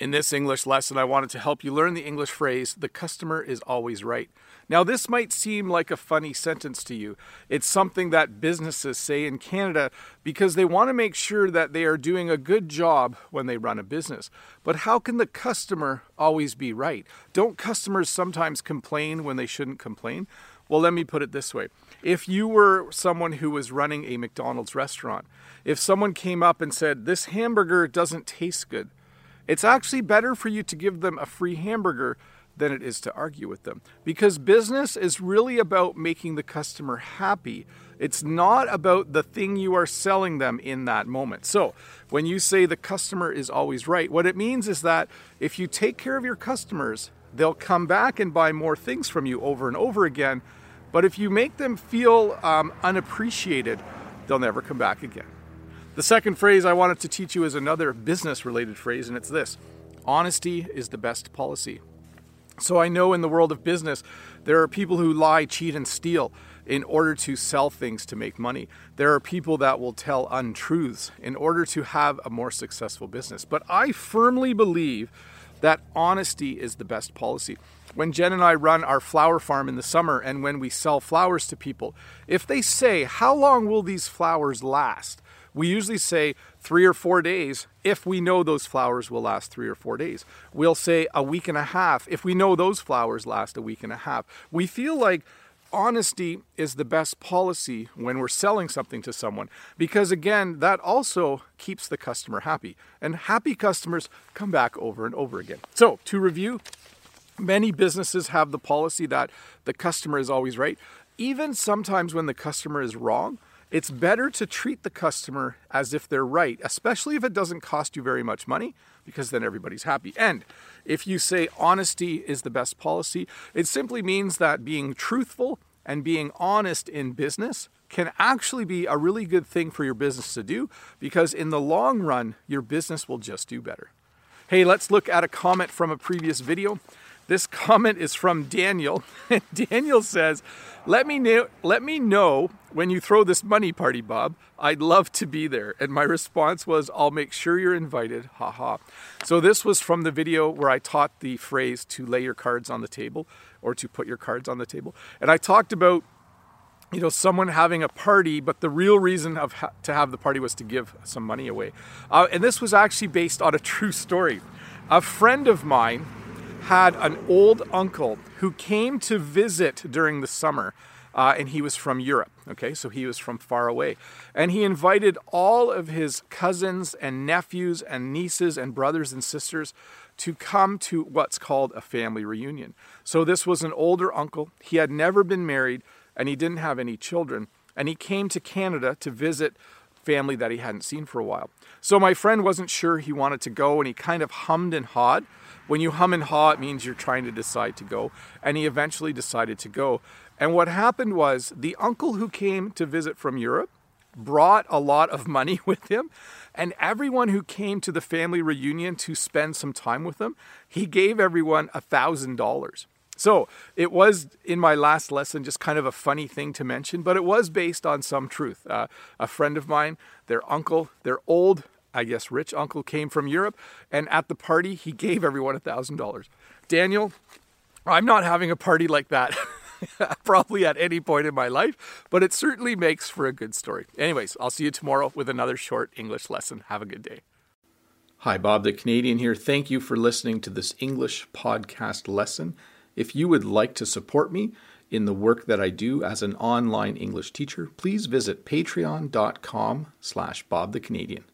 In this English lesson, I wanted to help you learn the English phrase, the customer is always right. Now, this might seem like a funny sentence to you. It's something that businesses say in Canada because they want to make sure that they are doing a good job when they run a business. But how can the customer always be right? Don't customers sometimes complain when they shouldn't complain? Well, let me put it this way. If you were someone who was running a McDonald's restaurant, if someone came up and said, This hamburger doesn't taste good, it's actually better for you to give them a free hamburger than it is to argue with them. Because business is really about making the customer happy. It's not about the thing you are selling them in that moment. So, when you say the customer is always right, what it means is that if you take care of your customers, they'll come back and buy more things from you over and over again. But if you make them feel um, unappreciated, they'll never come back again. The second phrase I wanted to teach you is another business related phrase, and it's this honesty is the best policy. So I know in the world of business, there are people who lie, cheat, and steal in order to sell things to make money. There are people that will tell untruths in order to have a more successful business. But I firmly believe that honesty is the best policy. When Jen and I run our flower farm in the summer and when we sell flowers to people, if they say, How long will these flowers last? We usually say three or four days if we know those flowers will last three or four days. We'll say a week and a half if we know those flowers last a week and a half. We feel like honesty is the best policy when we're selling something to someone because, again, that also keeps the customer happy. And happy customers come back over and over again. So, to review, many businesses have the policy that the customer is always right. Even sometimes when the customer is wrong, it's better to treat the customer as if they're right, especially if it doesn't cost you very much money, because then everybody's happy. And if you say honesty is the best policy, it simply means that being truthful and being honest in business can actually be a really good thing for your business to do because in the long run, your business will just do better. Hey, let's look at a comment from a previous video. This comment is from Daniel. Daniel says, "Let me know let me know when you throw this money party, Bob. I'd love to be there." And my response was, "I'll make sure you're invited." Haha. Ha. So this was from the video where I taught the phrase to lay your cards on the table or to put your cards on the table. And I talked about you know someone having a party but the real reason of ha- to have the party was to give some money away uh, and this was actually based on a true story a friend of mine had an old uncle who came to visit during the summer. Uh, and he was from Europe, okay? So he was from far away. And he invited all of his cousins and nephews and nieces and brothers and sisters to come to what's called a family reunion. So this was an older uncle. He had never been married and he didn't have any children. And he came to Canada to visit family that he hadn't seen for a while. So my friend wasn't sure he wanted to go and he kind of hummed and hawed when you hum and haw, it means you're trying to decide to go. And he eventually decided to go. And what happened was the uncle who came to visit from Europe brought a lot of money with him. And everyone who came to the family reunion to spend some time with them, he gave everyone a thousand dollars. So it was in my last lesson just kind of a funny thing to mention, but it was based on some truth. Uh, a friend of mine, their uncle, their old I guess, rich uncle came from Europe, and at the party, he gave everyone a $1,000. Daniel, I'm not having a party like that. probably at any point in my life, but it certainly makes for a good story. Anyways, I'll see you tomorrow with another short English lesson. Have a good day. Hi, Bob the Canadian here. Thank you for listening to this English podcast lesson. If you would like to support me in the work that I do as an online English teacher, please visit patreon.com slash Bob the Canadian.